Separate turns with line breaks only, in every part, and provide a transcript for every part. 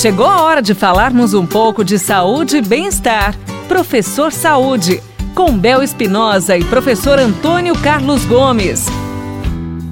Chegou a hora de falarmos um pouco de saúde e bem-estar. Professor Saúde, com Bel Espinosa e professor Antônio Carlos Gomes.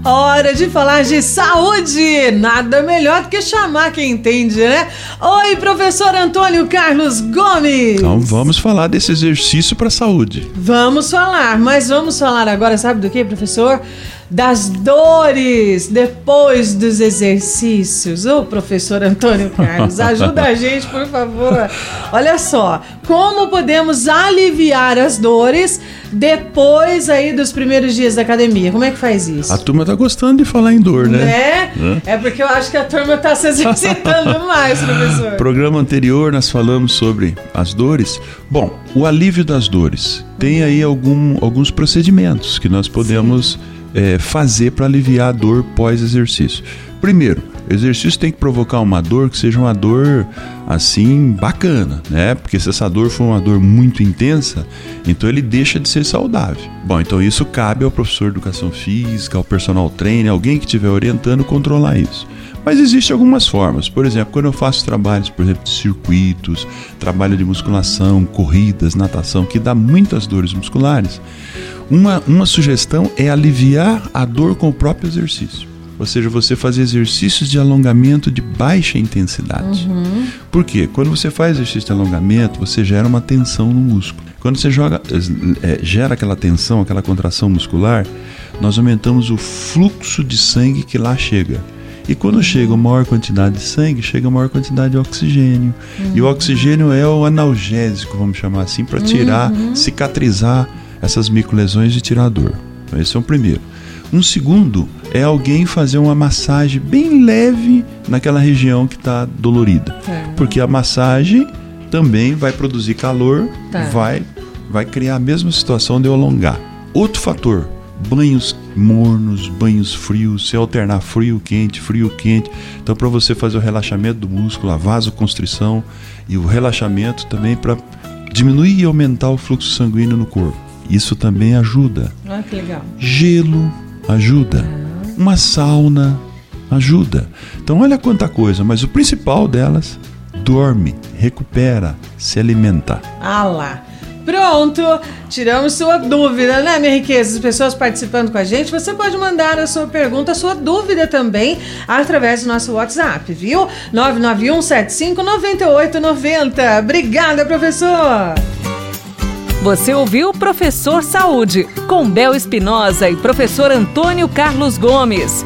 Hora de falar de saúde! Nada melhor do que chamar quem entende, né? Oi, professor Antônio Carlos Gomes!
Então vamos falar desse exercício para a saúde.
Vamos falar, mas vamos falar agora, sabe do que, professor? Das dores depois dos exercícios. Ô, professor Antônio Carlos, ajuda a gente, por favor. Olha só, como podemos aliviar as dores depois aí dos primeiros dias da academia? Como é que faz isso?
A turma tá gostando de falar em dor, né?
Né? É, é porque eu acho que a turma tá se exercitando mais, professor.
Programa anterior nós falamos sobre as dores. Bom, o alívio das dores. Tem aí algum, alguns procedimentos que nós podemos Sim é, fazer para aliviar a dor pós-exercício? Primeiro, o exercício tem que provocar uma dor que seja uma dor assim bacana, né? Porque se essa dor for uma dor muito intensa, então ele deixa de ser saudável. Bom, então isso cabe ao professor de educação física, ao personal trainer, alguém que estiver orientando controlar isso. Mas existem algumas formas. Por exemplo, quando eu faço trabalhos, por exemplo, de circuitos, trabalho de musculação, corridas, natação, que dá muitas dores musculares, uma, uma sugestão é aliviar a dor com o próprio exercício. Ou seja, você fazer exercícios de alongamento de baixa intensidade. Uhum. Por quê? Quando você faz exercício de alongamento, você gera uma tensão no músculo. Quando você joga, é, gera aquela tensão, aquela contração muscular, nós aumentamos o fluxo de sangue que lá chega. E quando chega uma maior quantidade de sangue, chega uma maior quantidade de oxigênio. Uhum. E o oxigênio é o analgésico, vamos chamar assim, para tirar, uhum. cicatrizar essas microlesões e tirar a dor. Então, esse é o primeiro. Um segundo é alguém fazer uma massagem bem leve naquela região que está dolorida. Tá. Porque a massagem também vai produzir calor, tá. vai, vai criar a mesma situação de eu alongar. Outro fator, banhos mornos, banhos frios, se alternar frio, quente, frio, quente. Então, para você fazer o relaxamento do músculo, a vasoconstrição e o relaxamento também para diminuir e aumentar o fluxo sanguíneo no corpo. Isso também ajuda.
Ah, que legal.
Gelo ajuda. Ah. Uma sauna ajuda. Então olha quanta coisa, mas o principal delas, dorme, recupera, se alimenta.
Ah lá. Pronto, tiramos sua dúvida, né, minha riqueza? As pessoas participando com a gente, você pode mandar a sua pergunta, a sua dúvida também, através do nosso WhatsApp, viu? 991 75 9890. Obrigada, professor!
Você ouviu Professor Saúde, com Bel Espinosa e professor Antônio Carlos Gomes.